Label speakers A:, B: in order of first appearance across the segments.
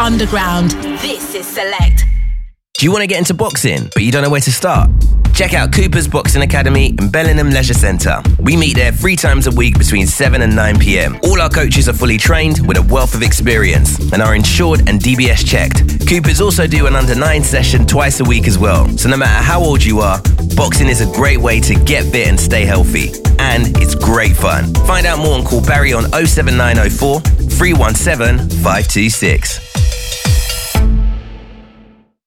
A: underground. This is Select.
B: Do you want to get into boxing, but you don't know where to start? Check out Cooper's Boxing Academy in Bellingham Leisure Centre. We meet there three times a week between 7 and 9 pm. All our coaches are fully trained with a wealth of experience and are insured and DBS checked. Cooper's also do an under 9 session twice a week as well. So no matter how old you are, boxing is a great way to get fit and stay healthy. And it's great fun. Find out more and call Barry on 07904 317 526.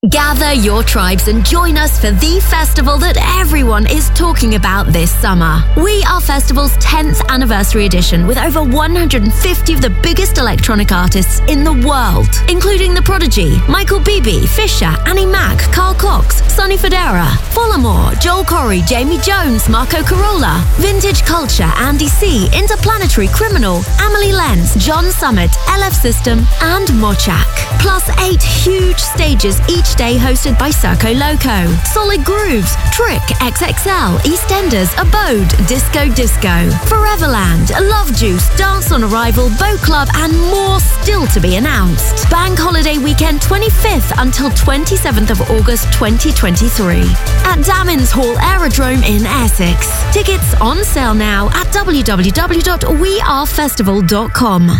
C: Gather your tribes and join us for the festival that everyone is talking about this summer. We are Festival's 10th anniversary edition with over 150 of the biggest electronic artists in the world, including The Prodigy, Michael Bibi, Fisher, Annie Mac, Carl Cox, Sonny Fodera, Folamour, Joel Corry, Jamie Jones, Marco Carola, Vintage Culture, Andy C, Interplanetary Criminal, Amelie Lens, John Summit, LF System, and Mochakk. Plus eight huge stages each day hosted by Circo Loco, Solid Grooves, Trick, XXL, Eastenderz, Abode, Disco Disco, Foreverland, Love Juice, Dance on Arrival, Boat Club, and more still to be announced. Bank Holiday Weekend 25th until 27th of August 2023 at Dammyns Hall Aerodrome in Essex. Tickets on sale now at www.wearefestival.com.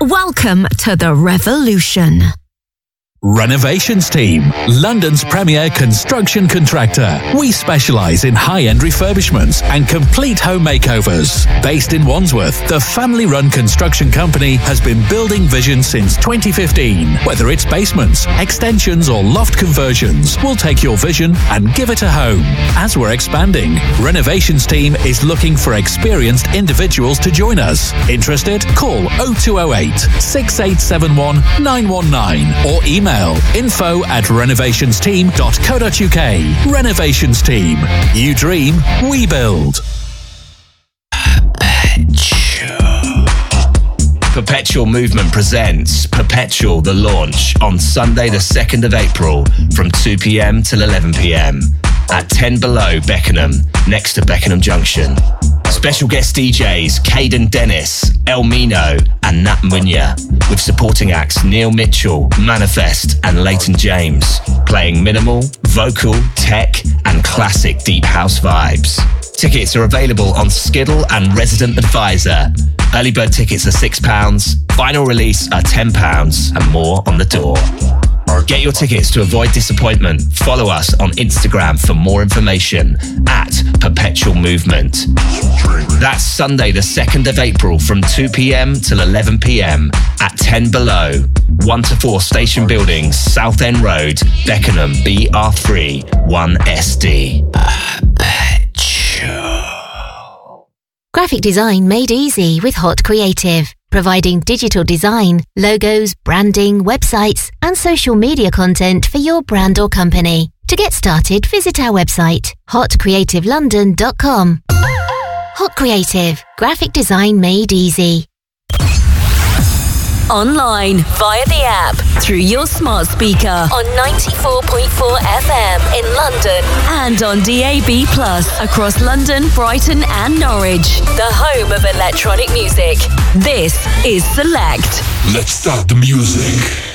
C: Welcome to the revolution.
D: Renovations Team, London's premier construction contractor. We specialise in high-end refurbishments and complete home makeovers. Based in Wandsworth, the family-run construction company has been building vision since 2015. Whether it's basements, extensions or loft conversions, we'll take your vision and give it a home. As we're expanding, Renovations Team is looking for experienced individuals to join us. Interested? Call 0208 6871 919 or email email info at renovationsteam.co.uk. Renovations Team. You dream, we build.
E: Perpetual Movement presents Perpetual the launch on Sunday, the 2nd of April from 2 pm till 11 pm at 10 Below Beckenham, next to Beckenham Junction. Special guest DJs Caden Dennis, El Mino, and Nat Munya, with supporting acts Neil Mitchell, Manifest, and Leighton James, playing minimal, vocal, tech, and classic deep house vibes. Tickets are available on Skiddle and Resident Advisor. Early bird tickets are £6, final release are £10, and more on the door. Get your tickets to avoid disappointment. Follow us on Instagram for more information at Perpetual Movement. That's Sunday, the 2nd of April from 2 pm till 11 pm at 10 Below, 1 to 4 Station Buildings, Southend Road, Beckenham, BR3 1SD.
F: Perpetual. Graphic design made easy with Hot Creative providing digital design, logos, branding, websites, and social media content for your brand or company. To get started, visit our website, hotcreativelondon.com. Hot Creative, graphic design made easy.
C: Online, via the app, through your smart speaker on 94.4 FM in London and on DAB Plus across London, Brighton, and Norwich. The home of electronic music. This is Select.
G: Let's start the music.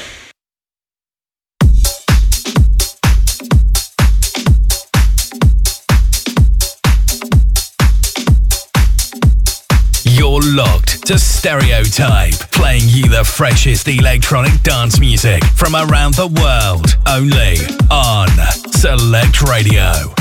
D: To Stereotype, playing you the freshest electronic dance music from around the world, only on Select Radio.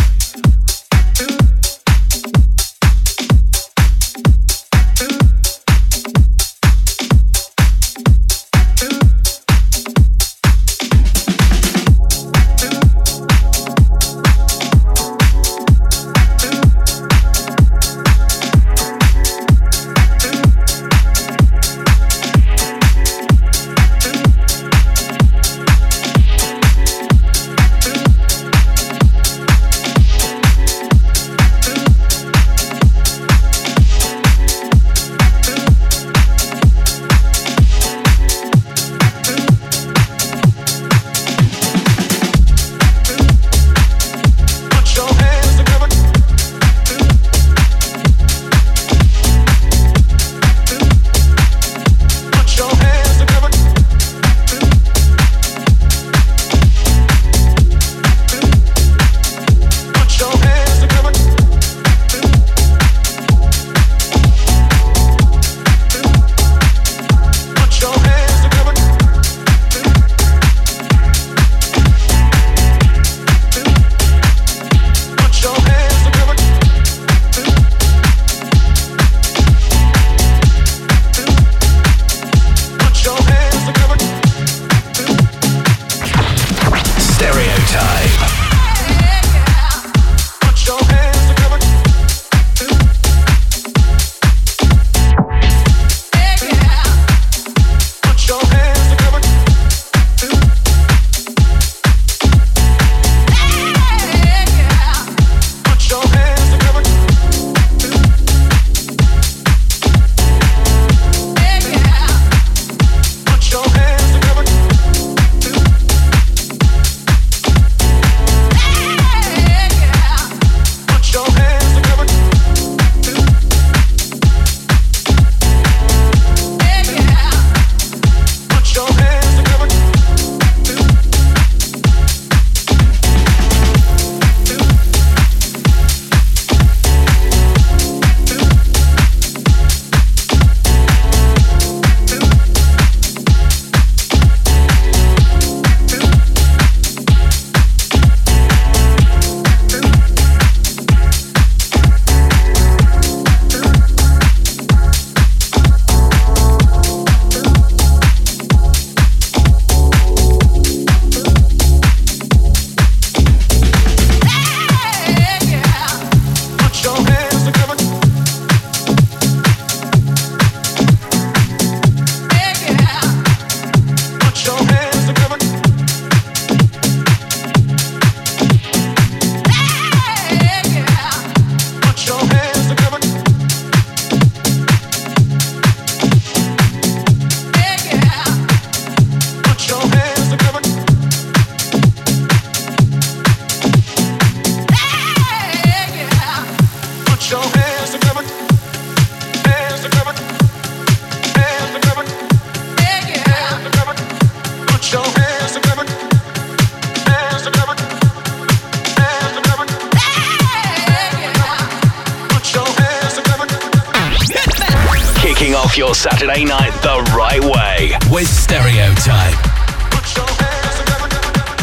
B: Saturday night the right way
G: with Stereotype.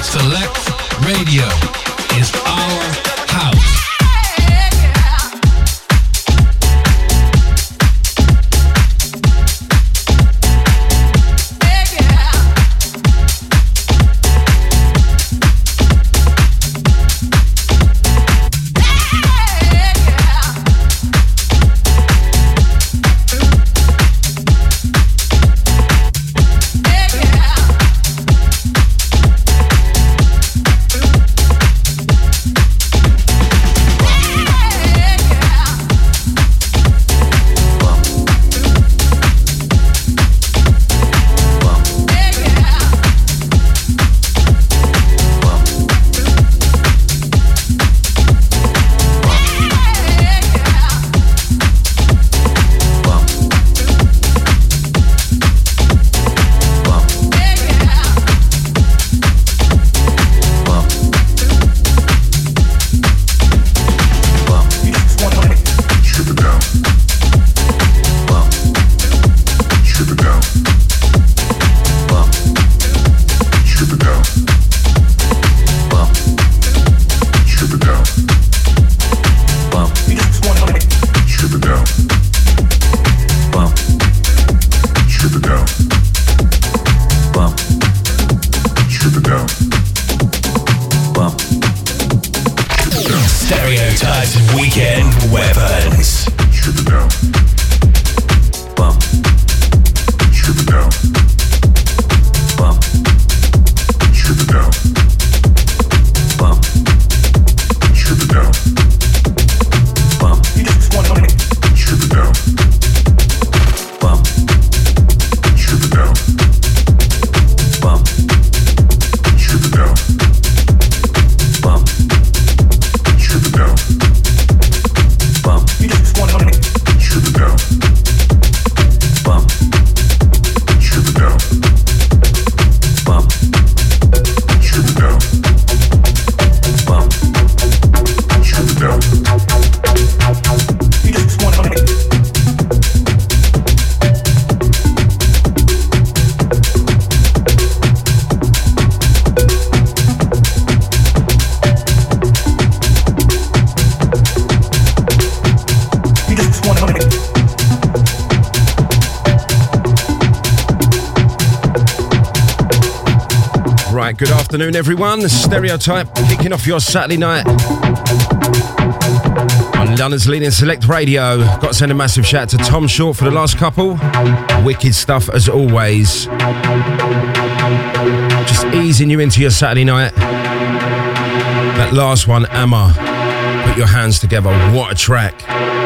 G: Select Radio is our
H: everyone. Stereotype kicking off your Saturday night on London's leading select radio. Got to send a massive shout to Tom Short for the last couple. Wicked stuff as always. Just easing you into your Saturday night. That last one, Amma. Put your hands together. What a track.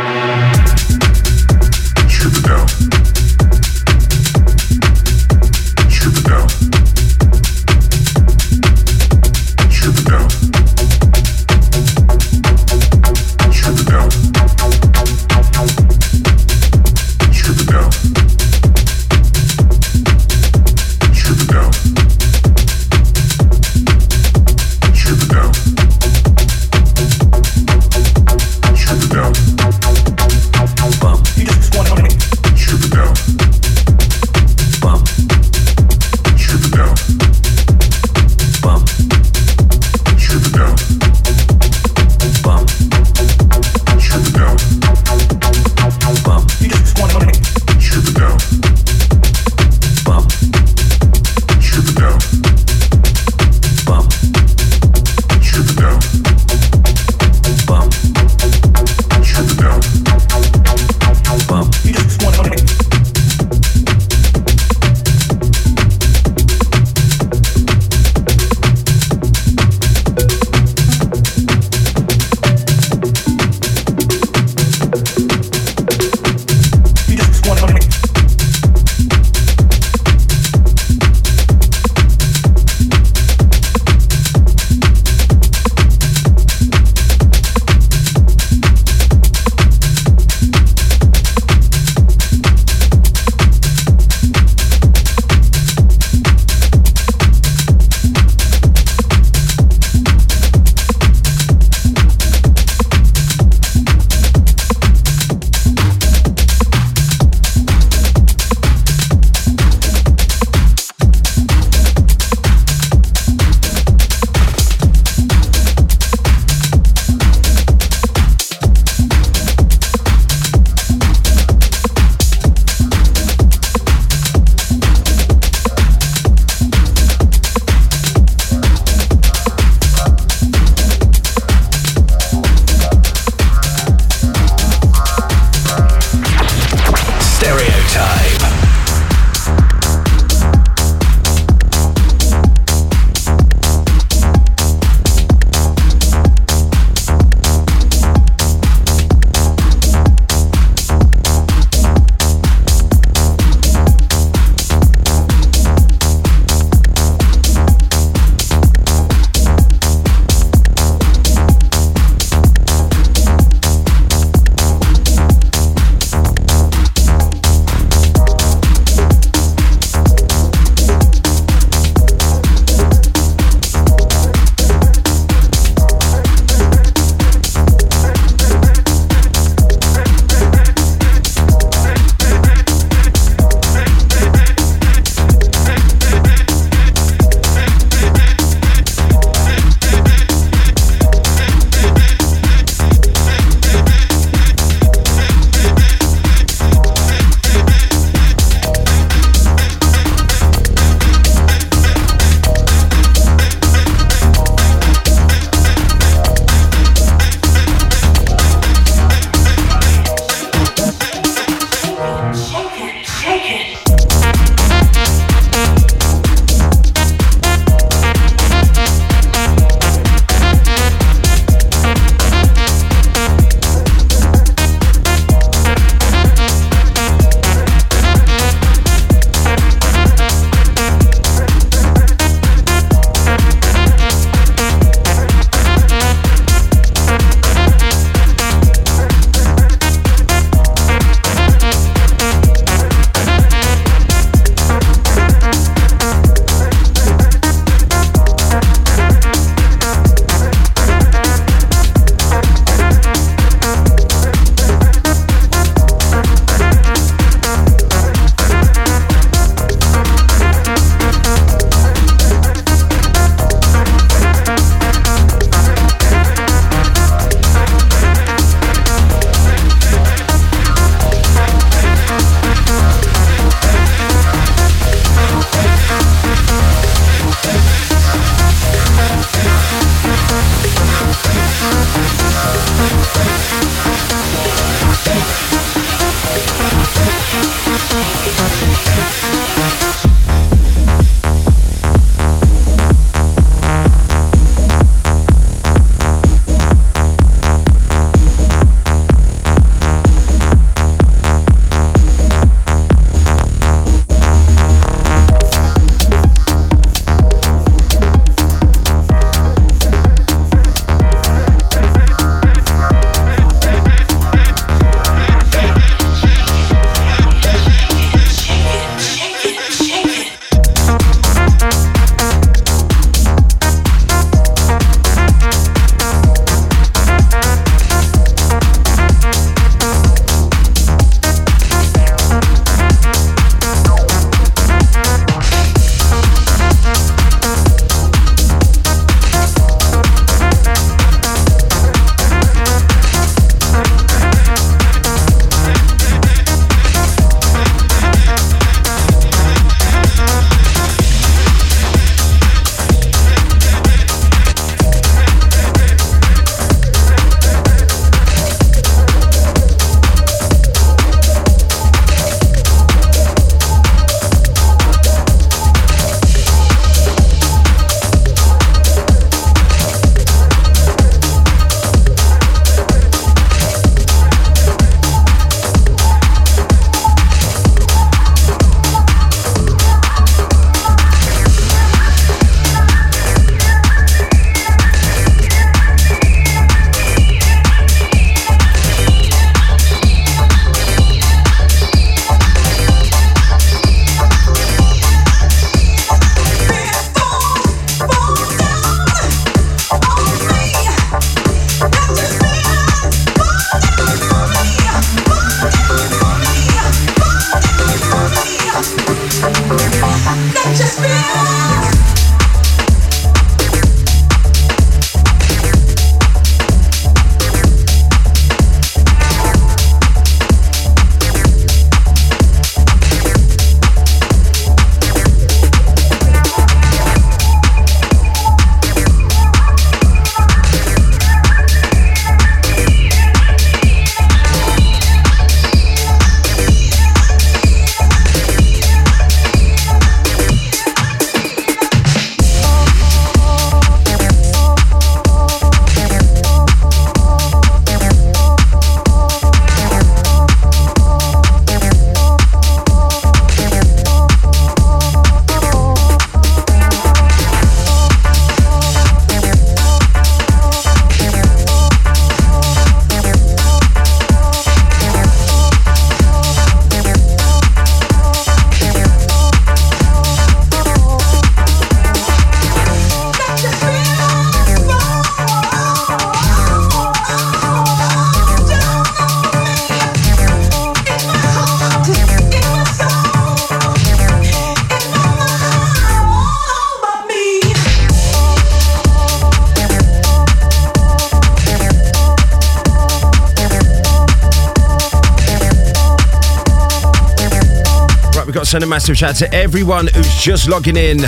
H: Send a massive shout to everyone who's just logging in. You're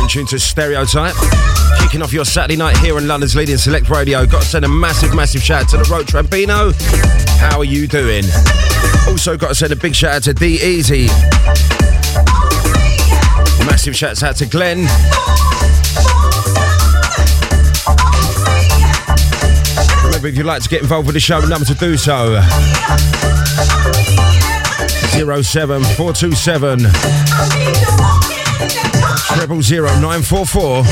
H: in tune to Stereotype. Kicking off your Saturday night here on London's leading select radio. Got to send a massive, massive shout to the Road Trampino. How are you doing? Also got to send a big shout out to D Easy. Massive shouts out to Glenn. Remember, if you'd like to get involved with the show, number to do so 07427 Triple zero nine four four.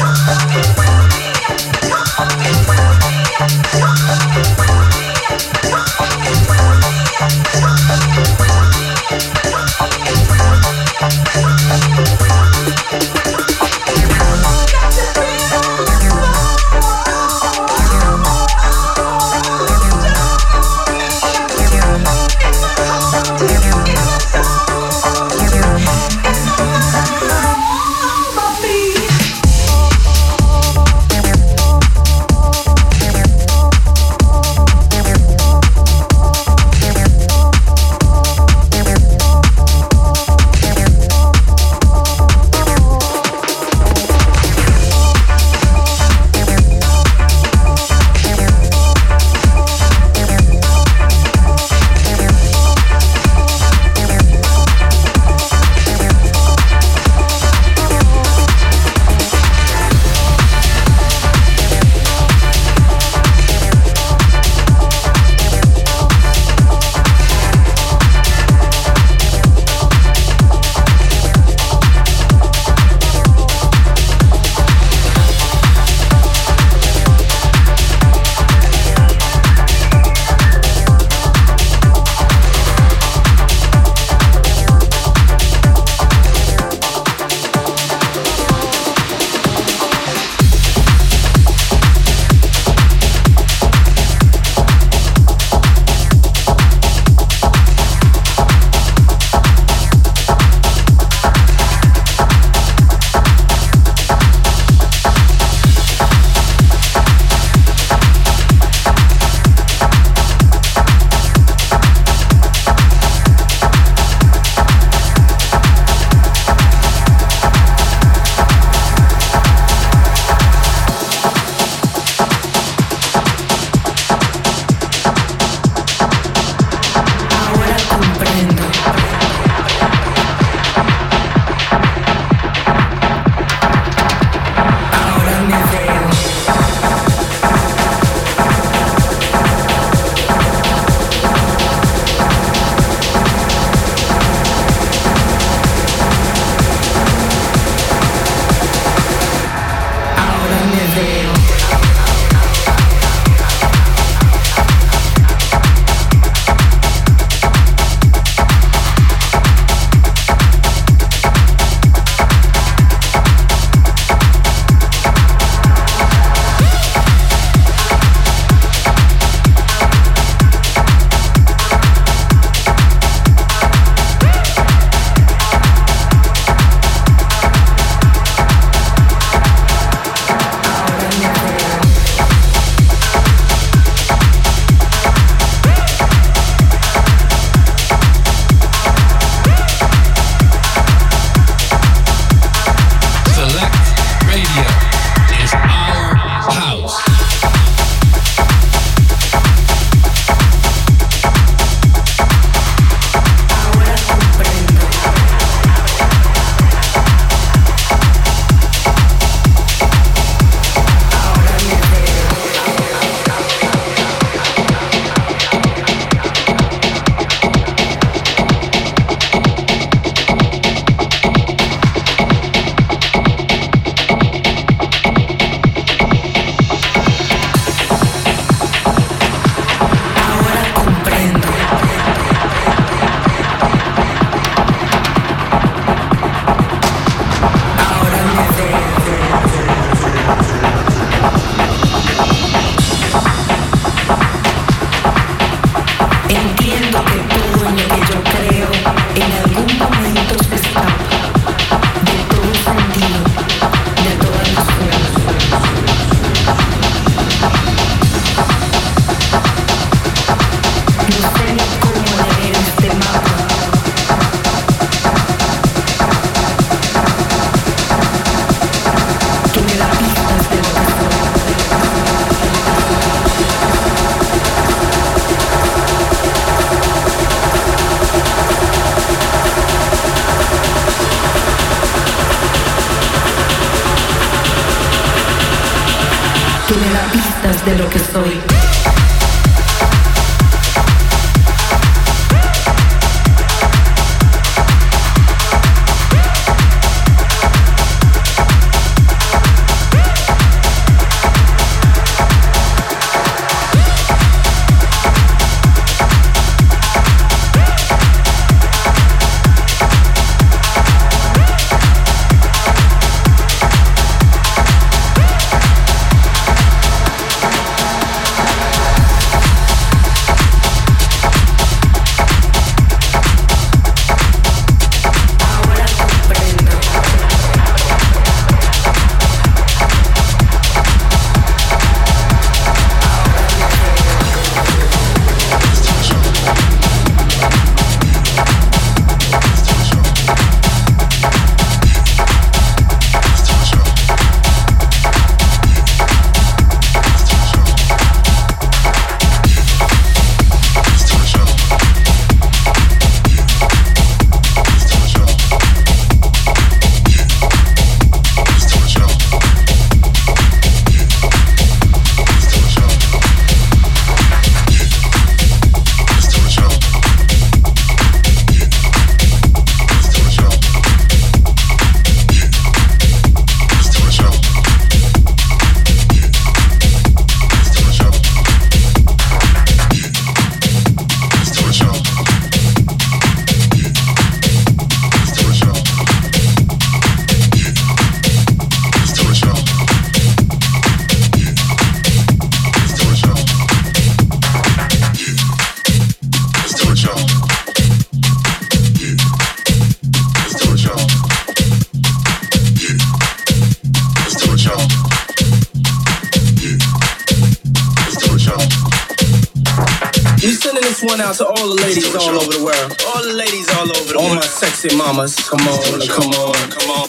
I: Mamas. Come on, come on, come on.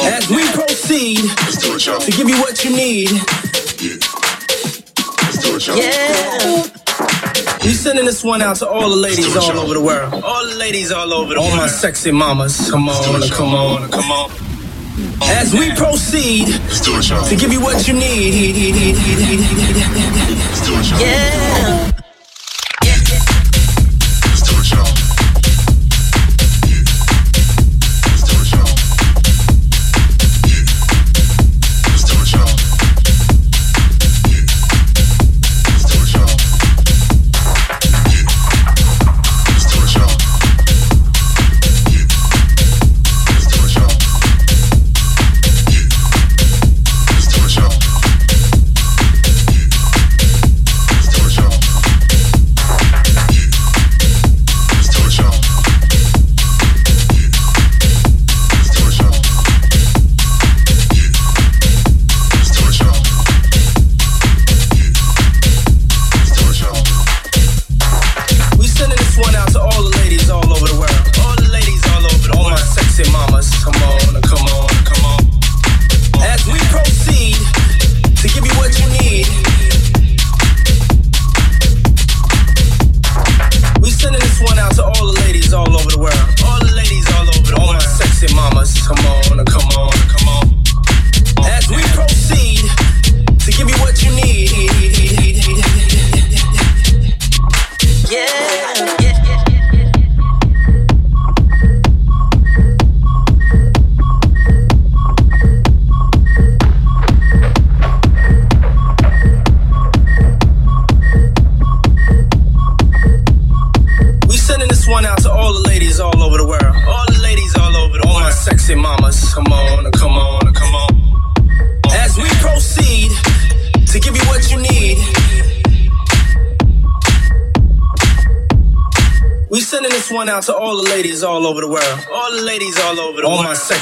I: As we proceed to give you what you need. Yeah. We sending this one out to all the ladies all over the world. All the ladies all over the all world. All my sexy mamas. Come on, come on, come on. As we proceed to give you what you need. Yeah.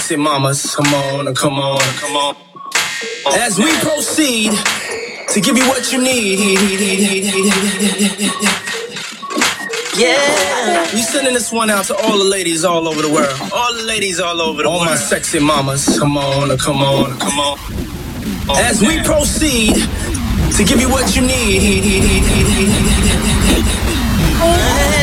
I: Sexy mamas. Come on, come on, come on. As we proceed to give you what you need. Yeah. We sending this one out to all the ladies all over the world. All the ladies all over the all world. All my sexy mamas. Come on, come on, come on. As we proceed to give you what you need. Hey.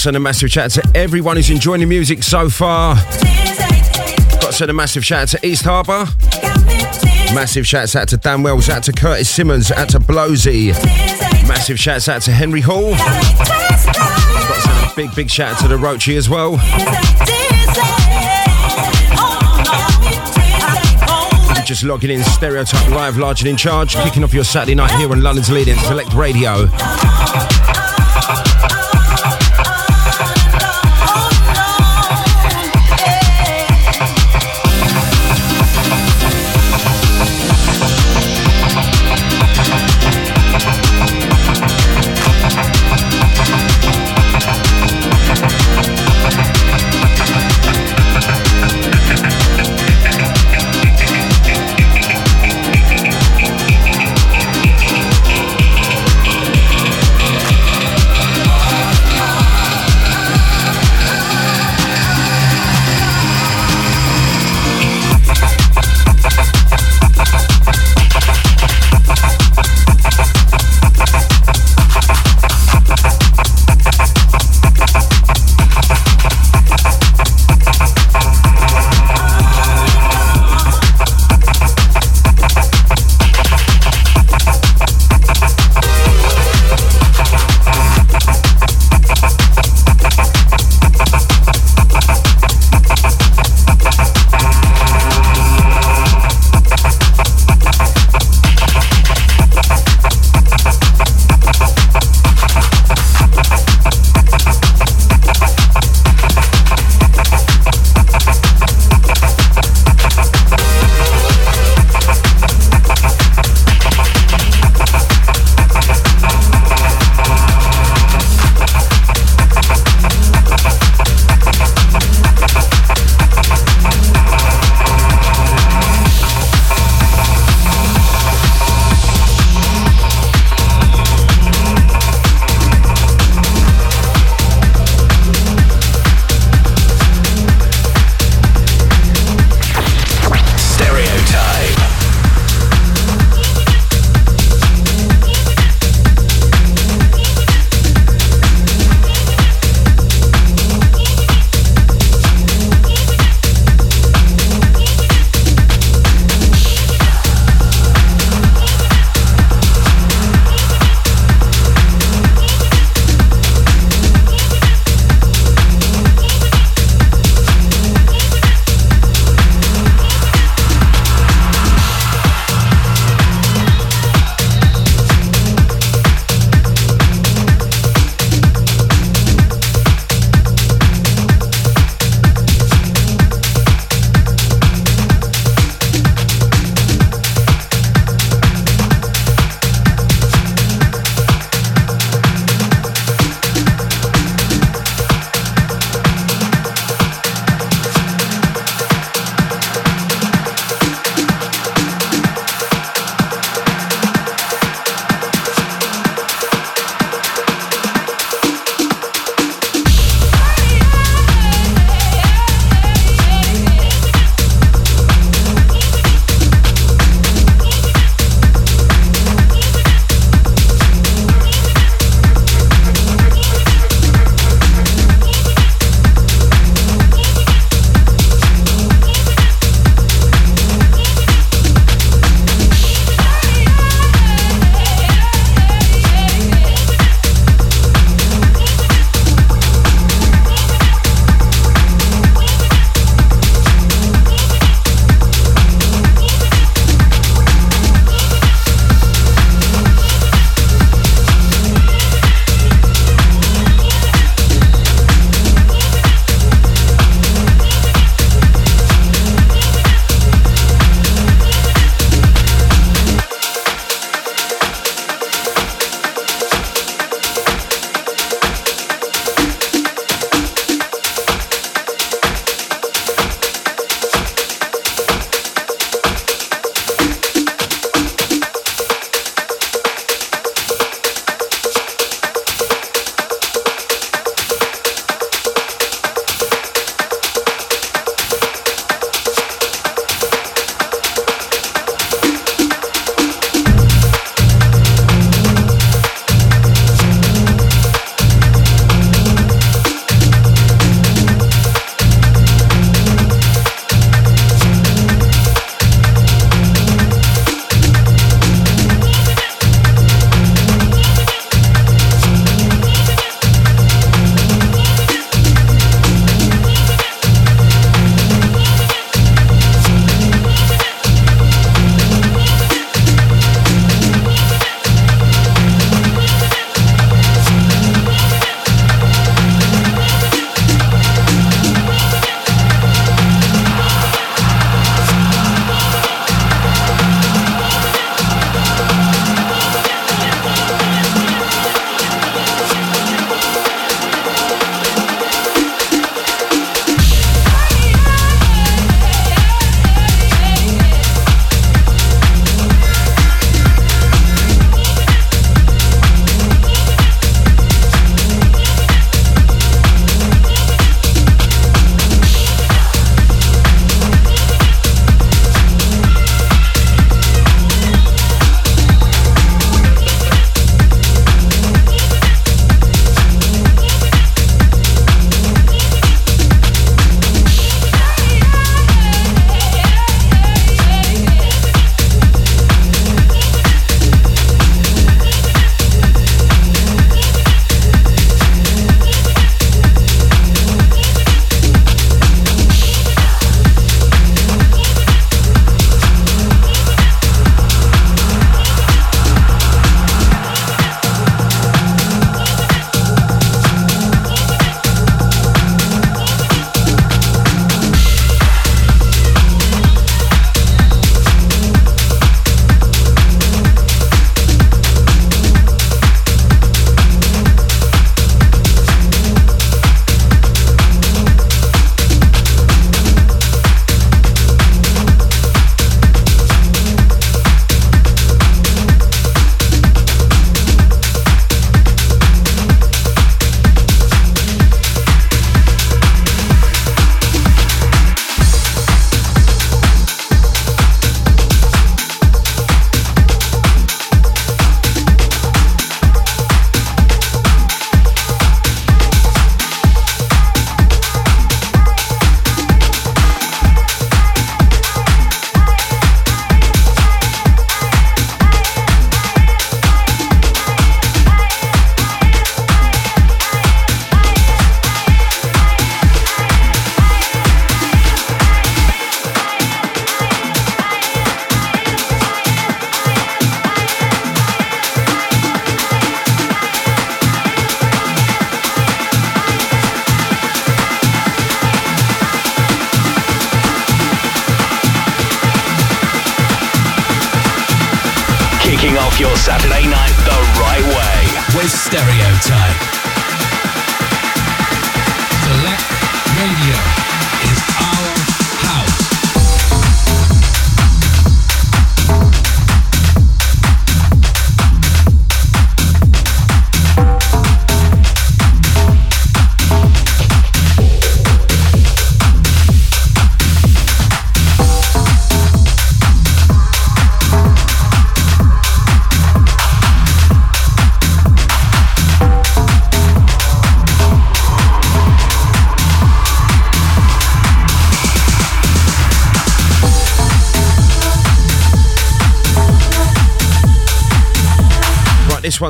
H: Send a massive shout out to everyone who's enjoying the music so far. Got to send a massive shout out to East Harbour. Massive shouts out to Dan Wells, out to Curtis Simmons, out to Blowsy. Massive shouts out to Henry Hall. Got a big, big shout out to the Roachy as well. Just logging in Stereotype Live, large and in charge, kicking off your Saturday night here on London's leading select radio.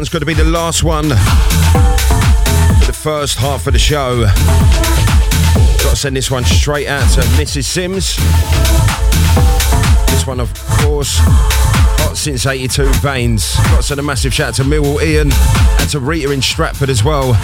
H: One's got to be the last one for the first half of the show. Got to send this one straight out to Mrs. Sims. This one, of course, hot since 82 Veins. Got to send a massive shout out to Millwall Ian and to Rita in Stratford as well.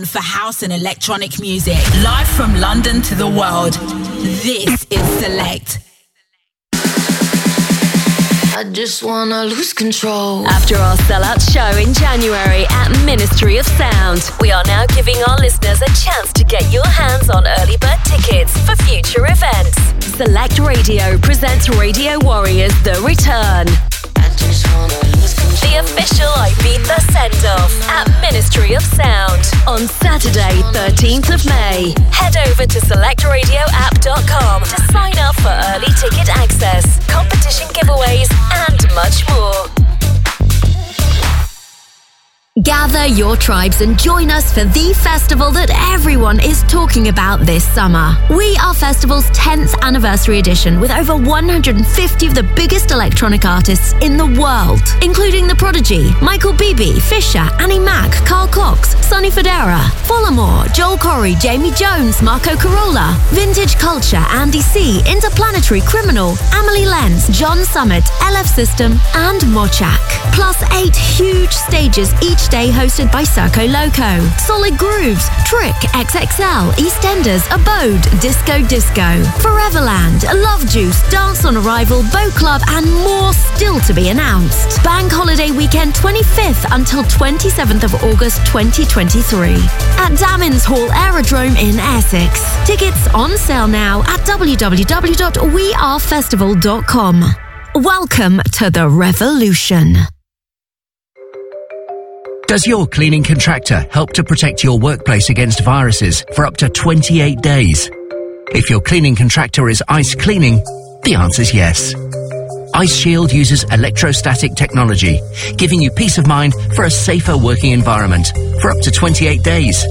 A: One for house and electronic music. Live from London to the world. This is Select.
J: I just wanna lose control.
C: After our sellout show in January at Ministry of Sound, we are now giving our listeners a chance to get your hands on early bird tickets for future events. Select Radio presents Radio Warriors The Return. The official Ibiza send off at Ministry of Sound on Saturday, 13th of May. Head over to selectradioapp.com to sign up for early ticket access, competition giveaways, and much more. Gather your tribes and join us for the festival that everyone is talking about this summer. We are Festival's 10th anniversary edition with over 150 of the biggest electronic artists in the world, including The Prodigy, Michael Bibi, Fisher, Annie Mac, Carl Cox, Sonny Fodera, Folamour, Joel Corry, Jamie Jones, Marco Carola, Vintage Culture, Andy C, Interplanetary Criminal, Amelie Lens, John Summit, LF System, and Mochakk. Plus eight huge stages each day hosted by Circo Loco, Solid Grooves, Trick, XXL, Eastenderz, Abode, Disco Disco, Foreverland, Love Juice, Dance on Arrival, Boat Club, and more still to be announced. Bank Holiday Weekend 25th until 27th of August 2023 at Dammyns Hall Aerodrome in Essex. Tickets on sale now at www.wearefestival.com. Welcome to the revolution.
K: Does your cleaning contractor help to protect your workplace against viruses for up to 28 days? If your cleaning contractor is ice cleaning, the answer is yes. Ice Shield uses electrostatic technology, giving you peace of mind for a safer working environment for up to 28 days.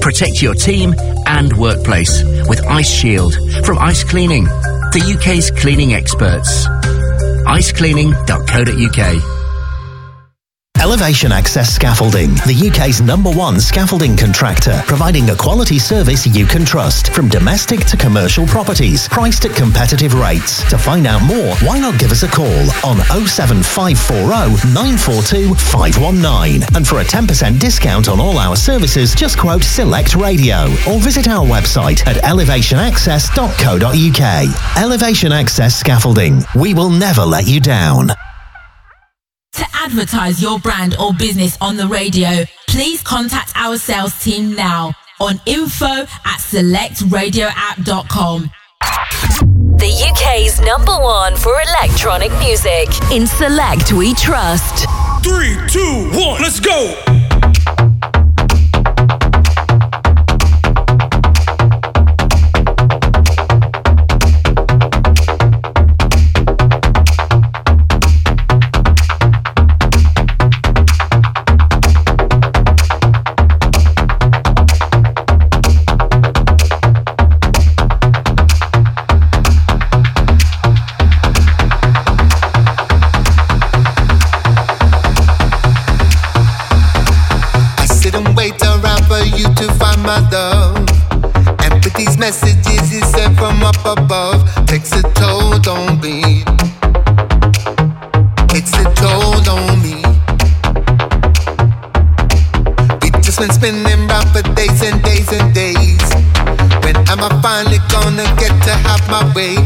K: Protect your team and workplace with Ice Shield from Ice Cleaning, the UK's cleaning experts. icecleaning.co.uk
L: Elevation Access Scaffolding, the UK's number one scaffolding contractor, providing a quality service you can trust from domestic to commercial properties, priced at competitive rates. To find out more, why not give us a call on 07540 942 519. And for a 10% discount on all our services, just quote Select Radio or visit our website at elevationaccess.co.uk. Elevation Access Scaffolding. We will never let you down.
A: To advertise your brand or business on the radio, please contact our sales team now on info at selectradioapp.com.
C: The UK's number one for electronic music. In Select, we trust.
M: Three, two, one, let's go!
N: Messages he sent from up above takes a toll on me. Takes a toll on me. We just been spinning round for days and days and days. When am I finally gonna get to have my way?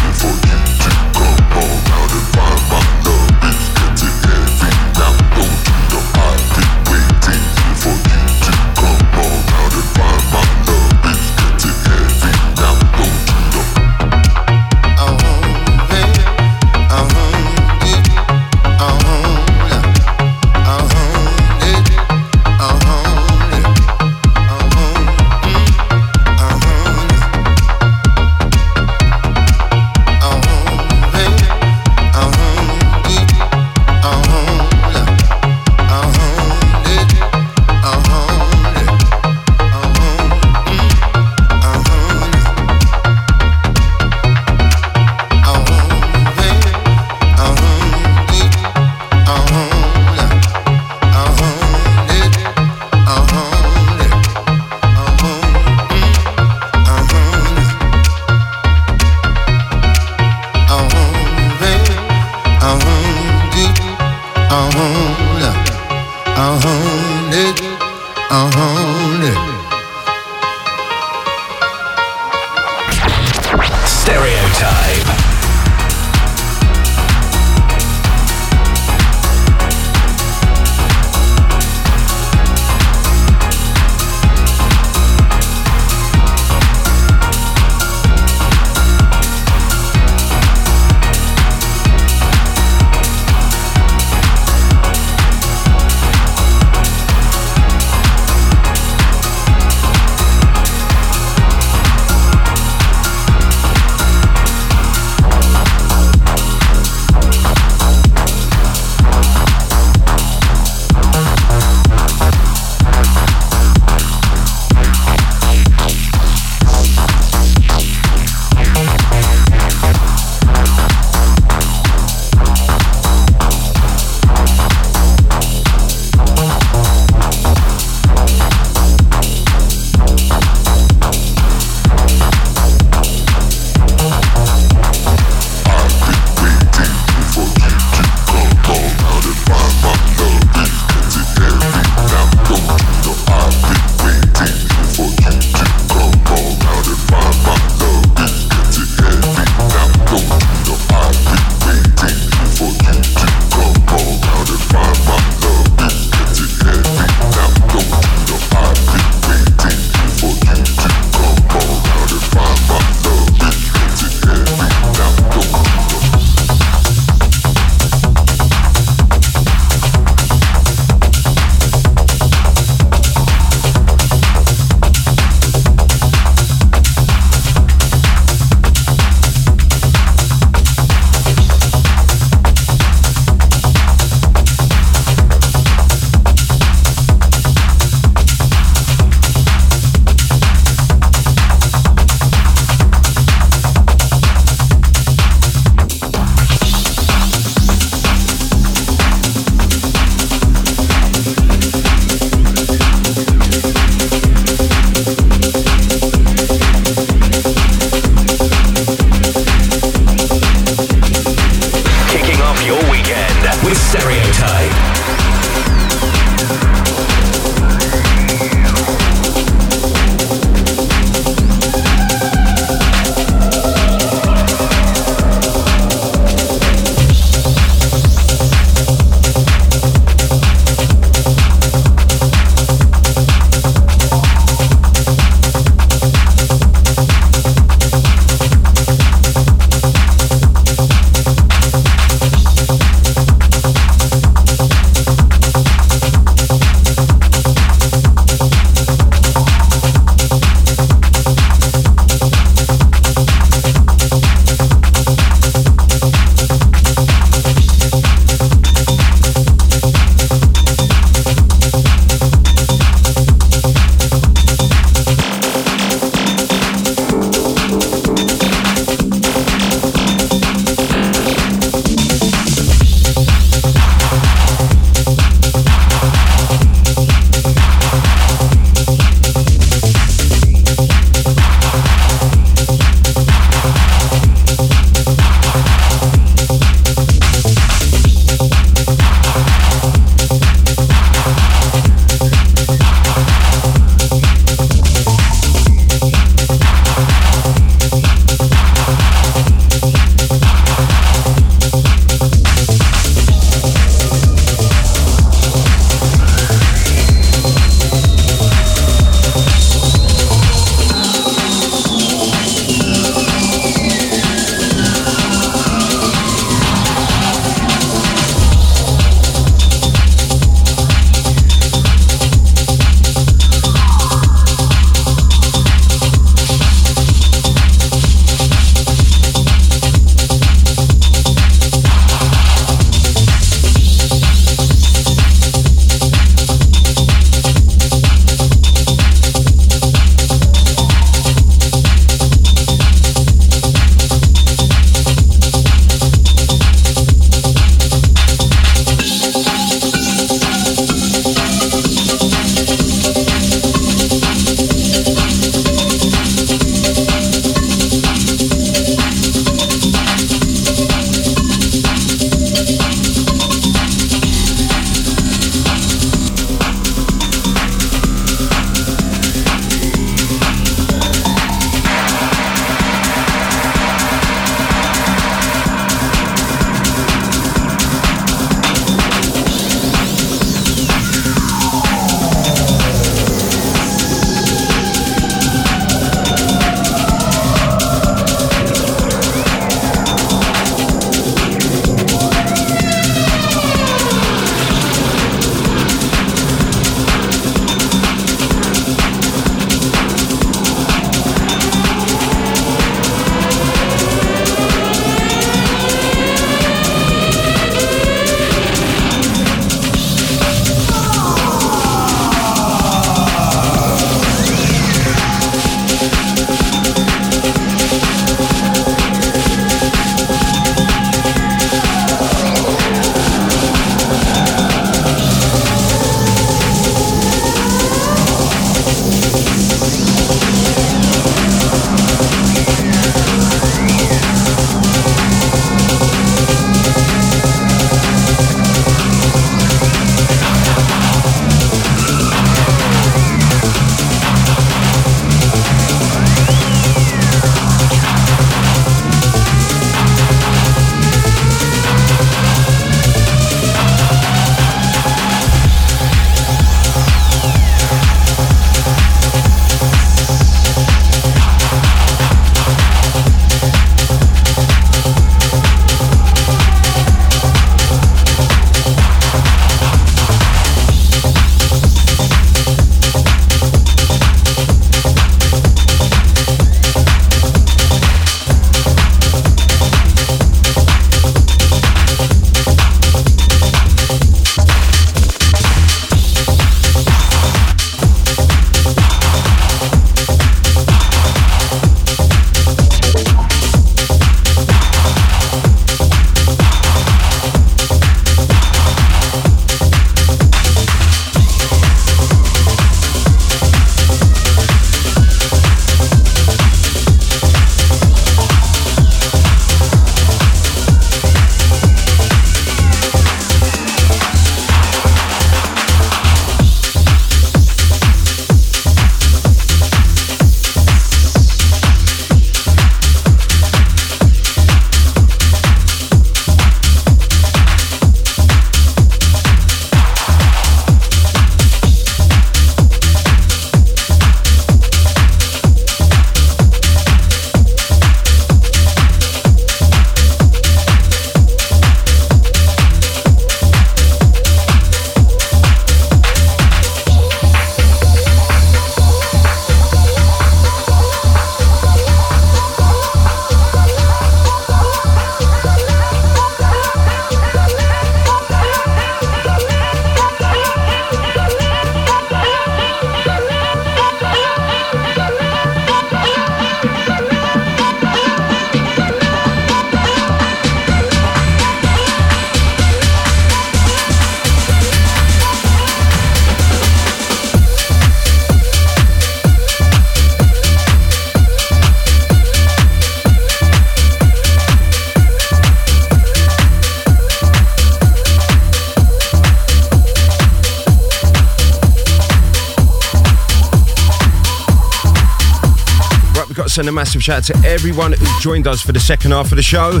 H: Send a massive shout out to everyone who joined us for the second half of the show.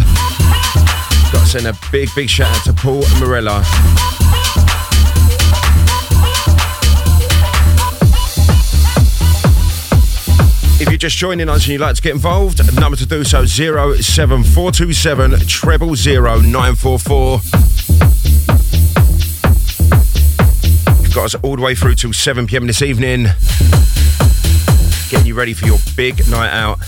H: Got to send a big, big shout out to Paul and Morella. If you're just joining us and you'd like to get involved, the number to do so 07427 treble 0944. You've got us all the way through till 7 pm this evening you ready for your big night out.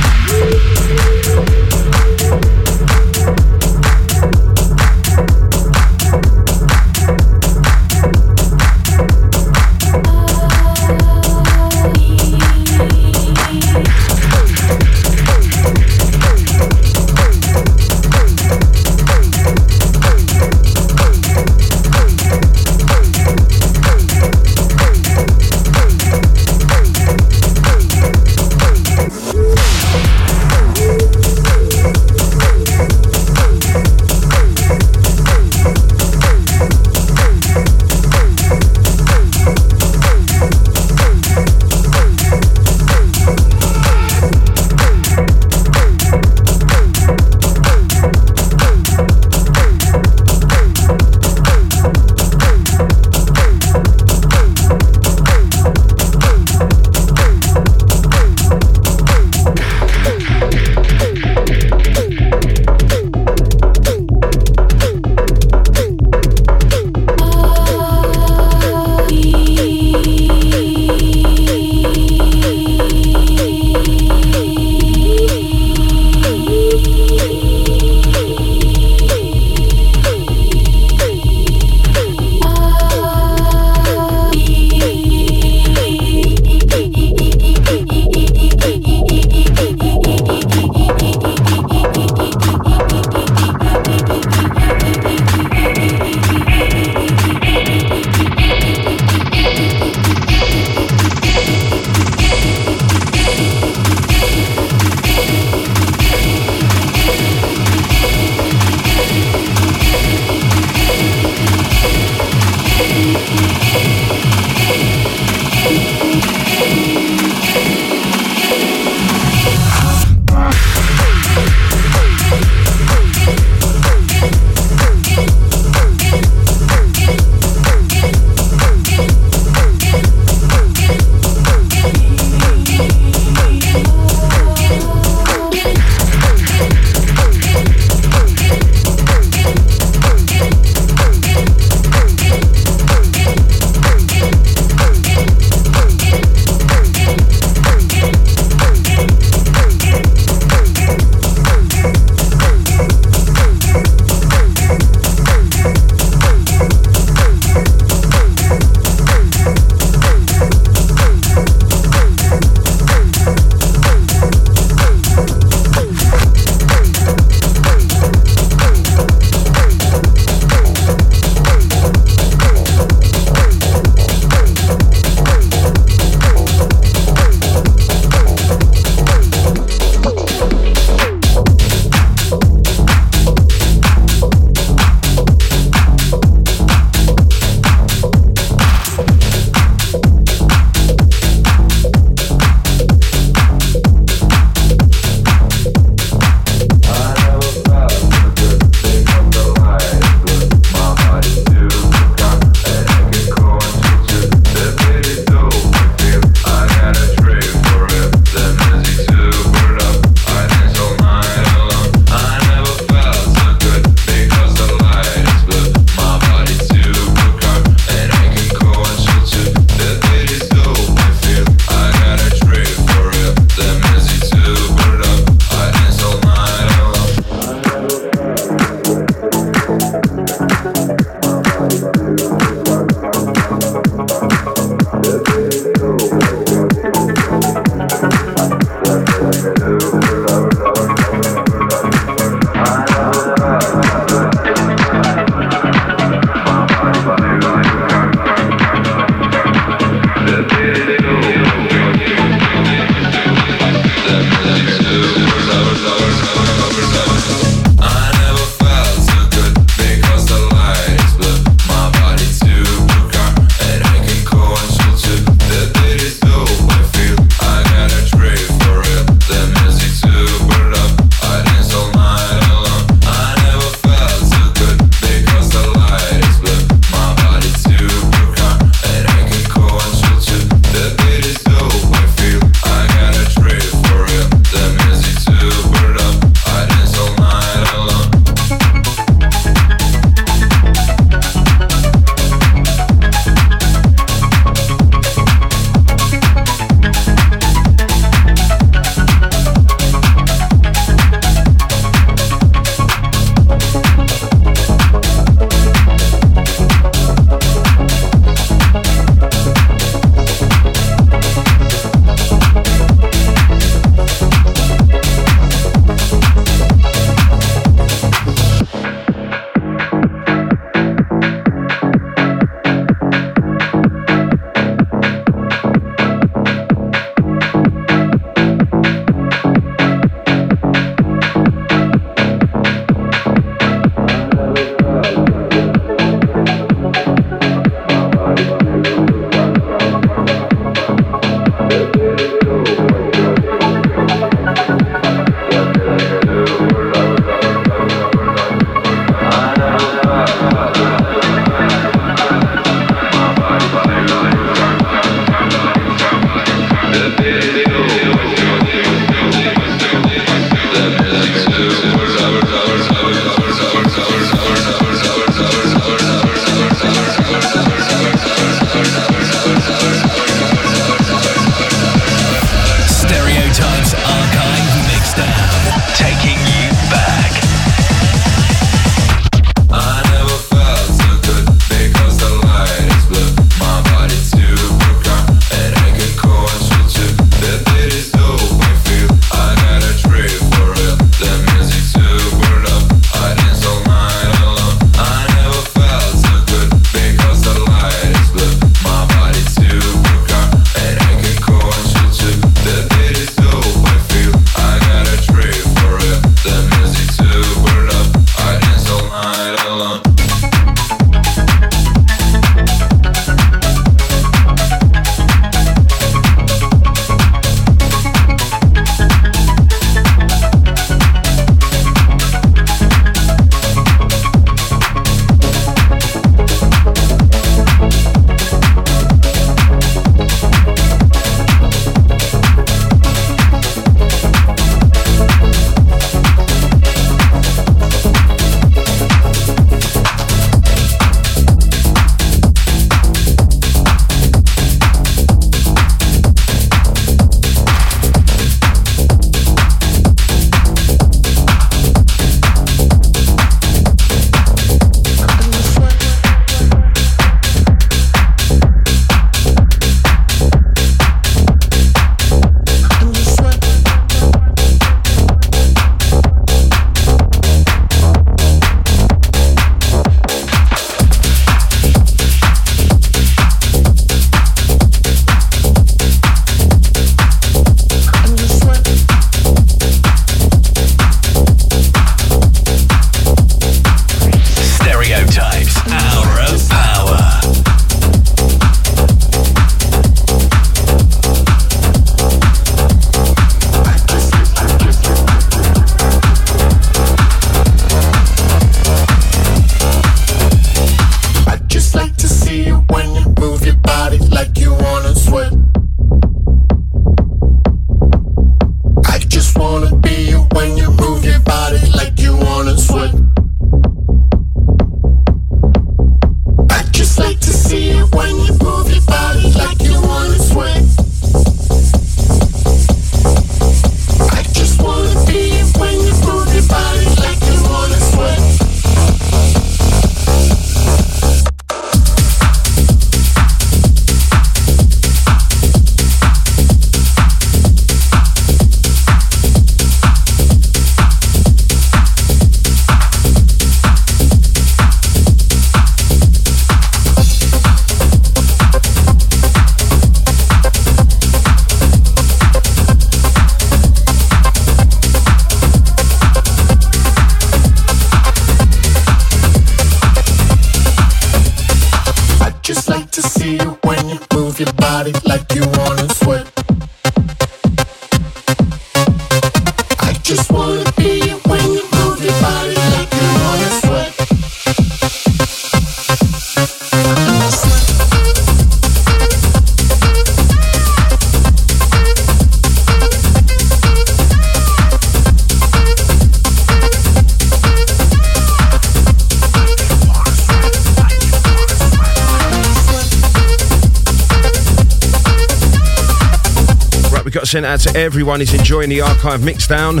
O: sent out to everyone who's enjoying the archive mixdown.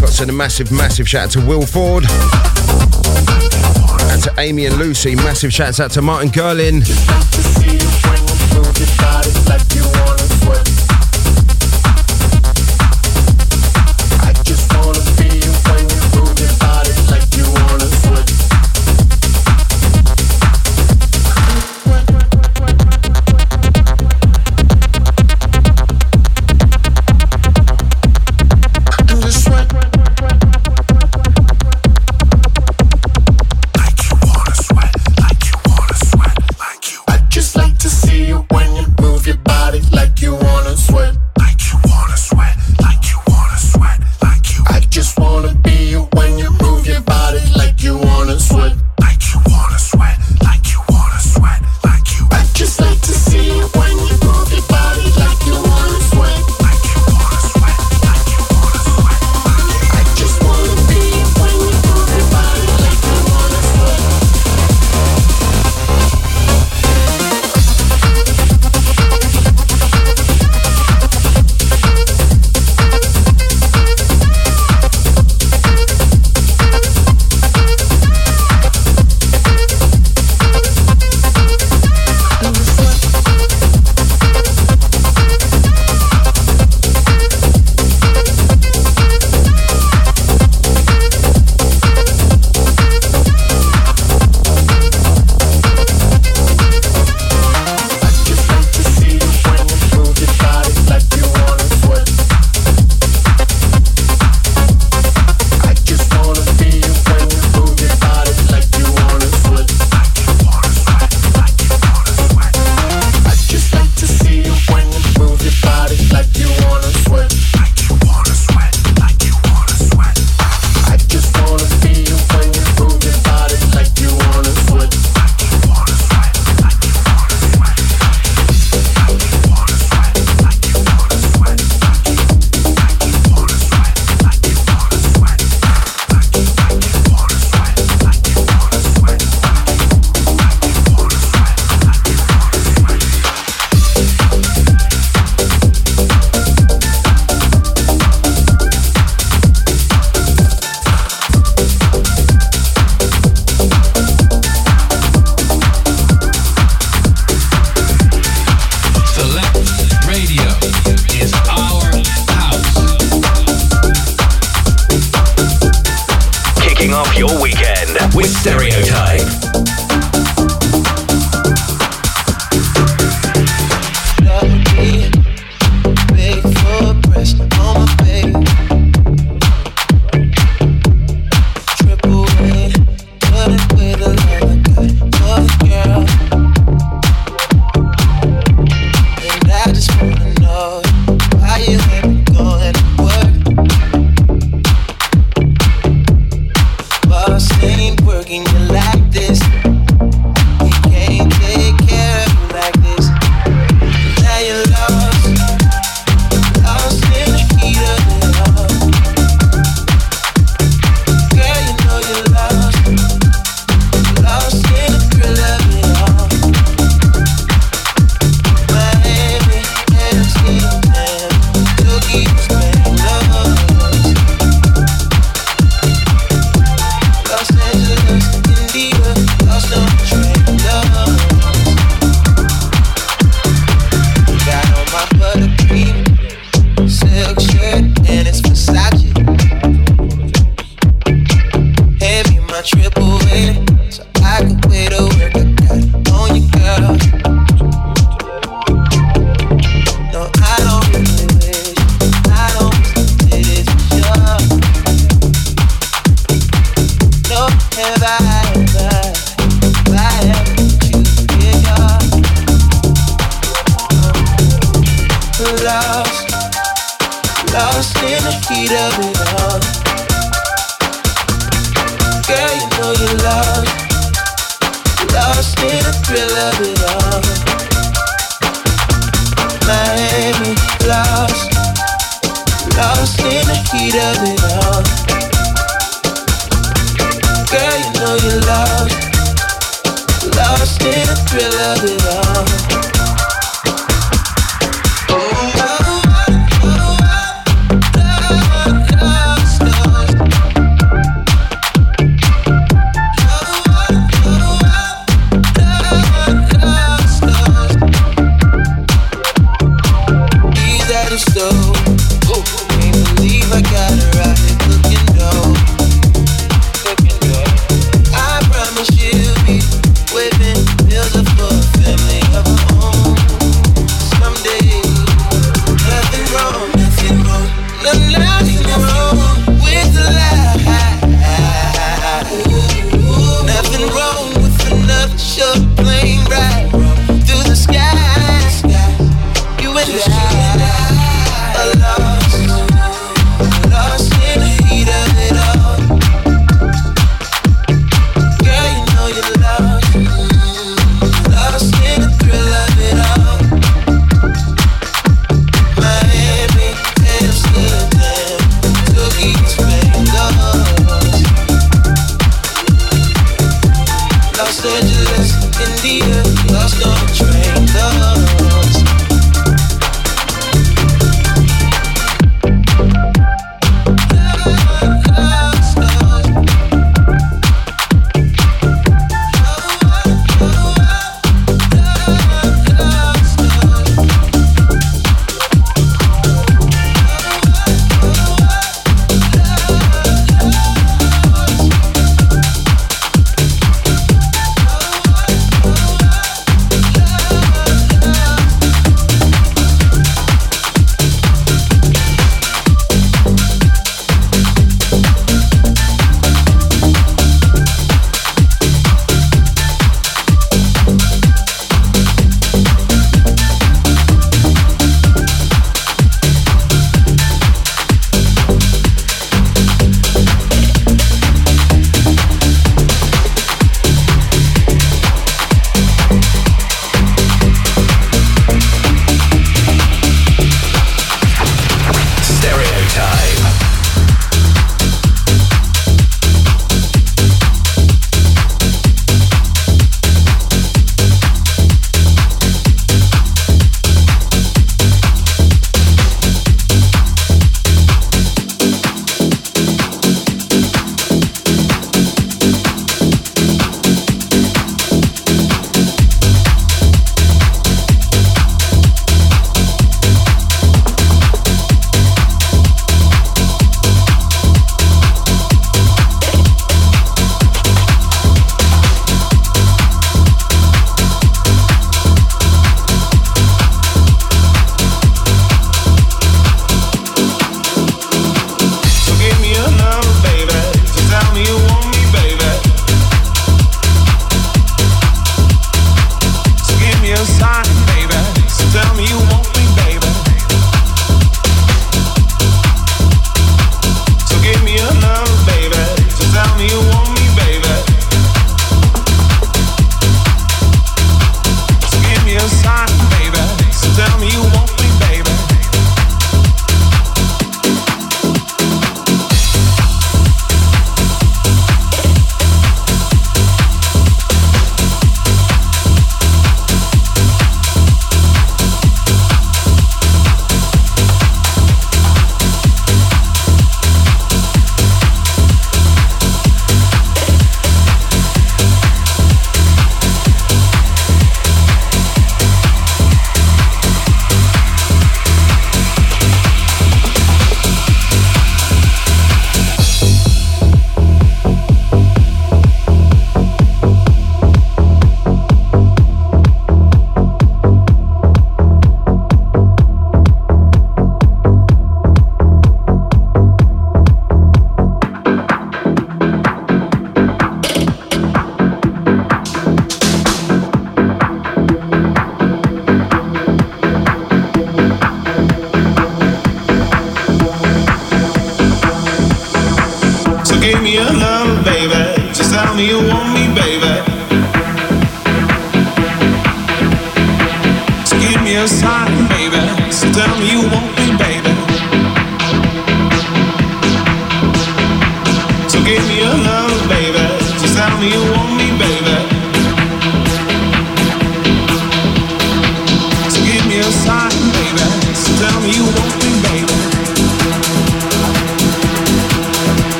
O: Got to send a massive, massive shout out to Will Ford. And to Amy and Lucy. Massive shouts out to Martin Gerlin.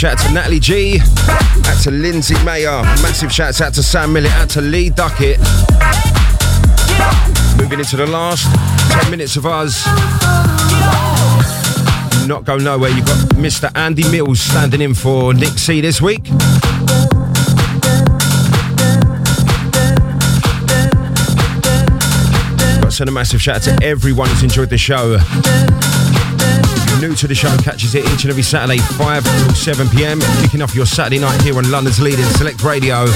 H: Shout out to Natalie G, out to Lindsay Mayer, massive shouts out to Sam Millett, out to Lee Duckett. Moving into the last 10 minutes of us. Not go nowhere, you've got Mr. Andy Mills standing in for Nick C this week. Got to send a massive shout out to everyone who's enjoyed the show new to the show catches it each and every Saturday, 5 till 7 pm, kicking off your Saturday night here on London's leading select radio.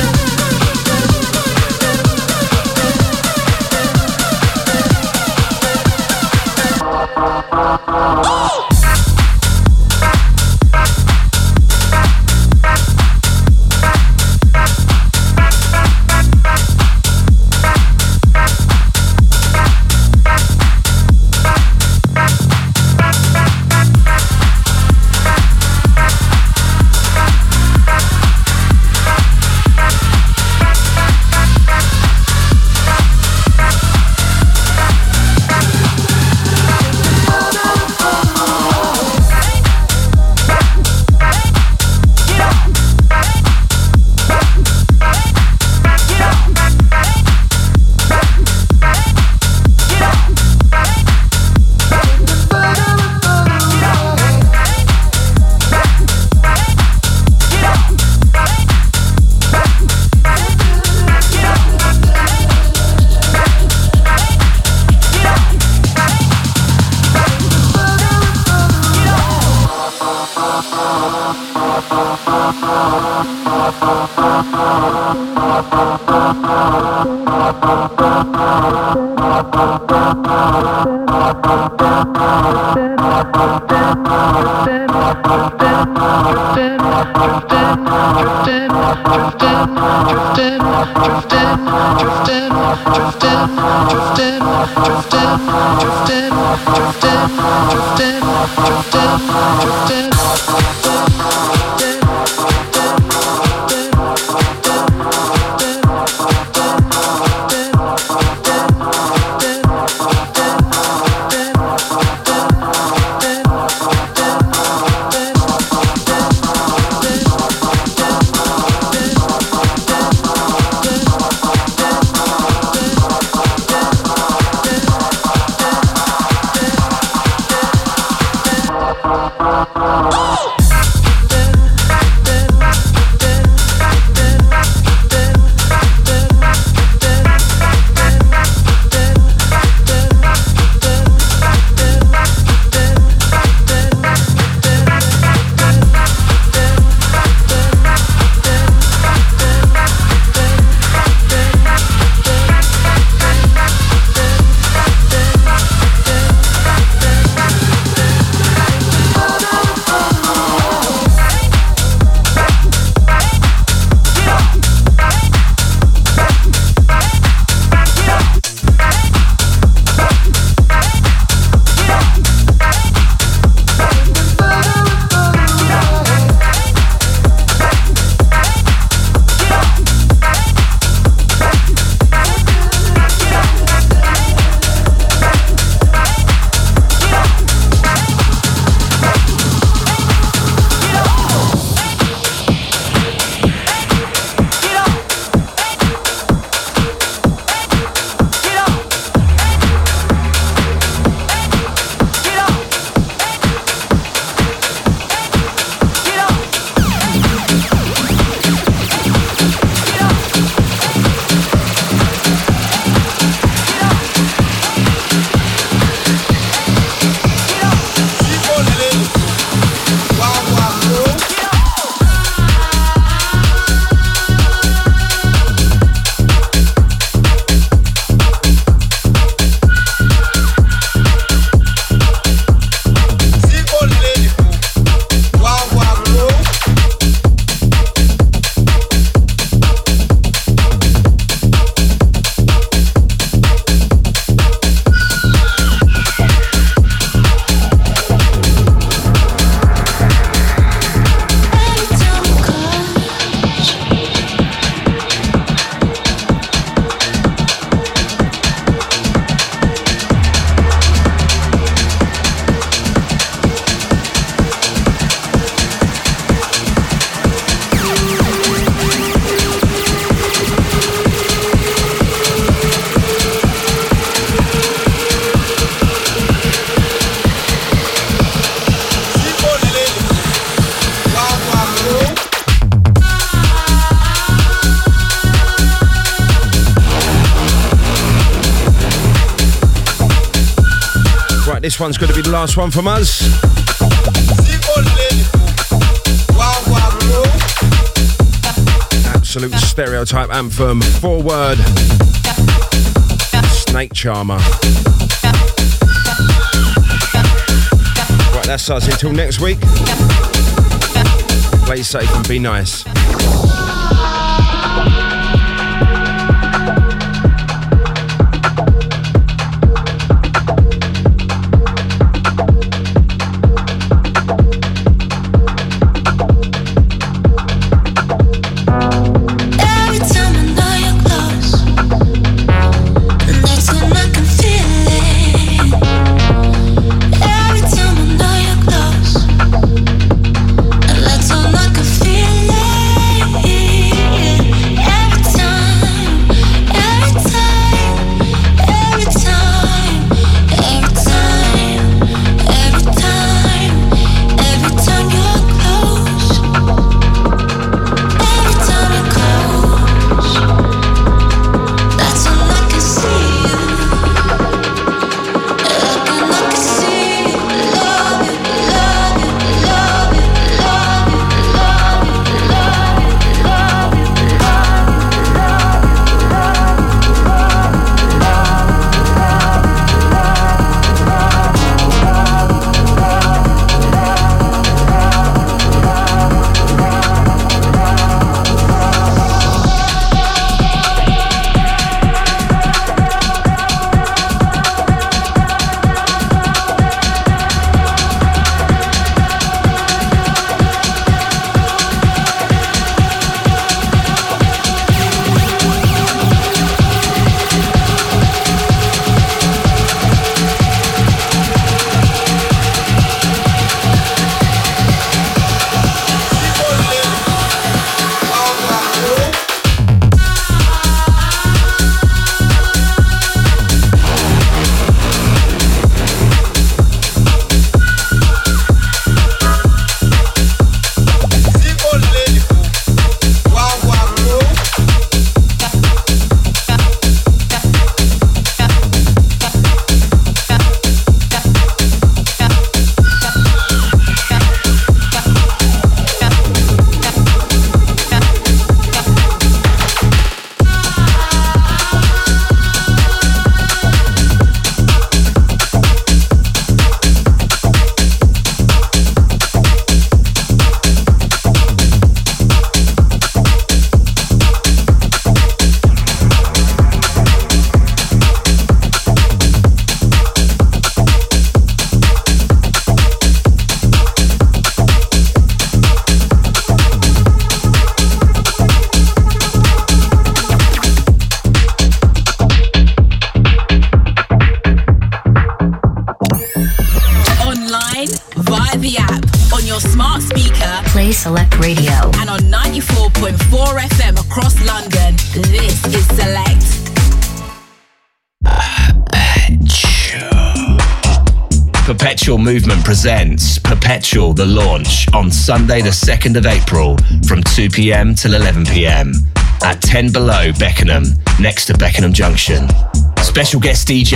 H: drifting, drifting, drifting, drifting, drifting, drifting, drifting. This one's going to be the last one from us. Absolute stereotype anthem. Forward. Snake Charmer. Right, that's us. Until next week. Play safe and be nice.
E: Sunday, the 2nd of April from 2 pm till 11 pm at 10 below Beckenham, next to Beckenham Junction. Special guest DJ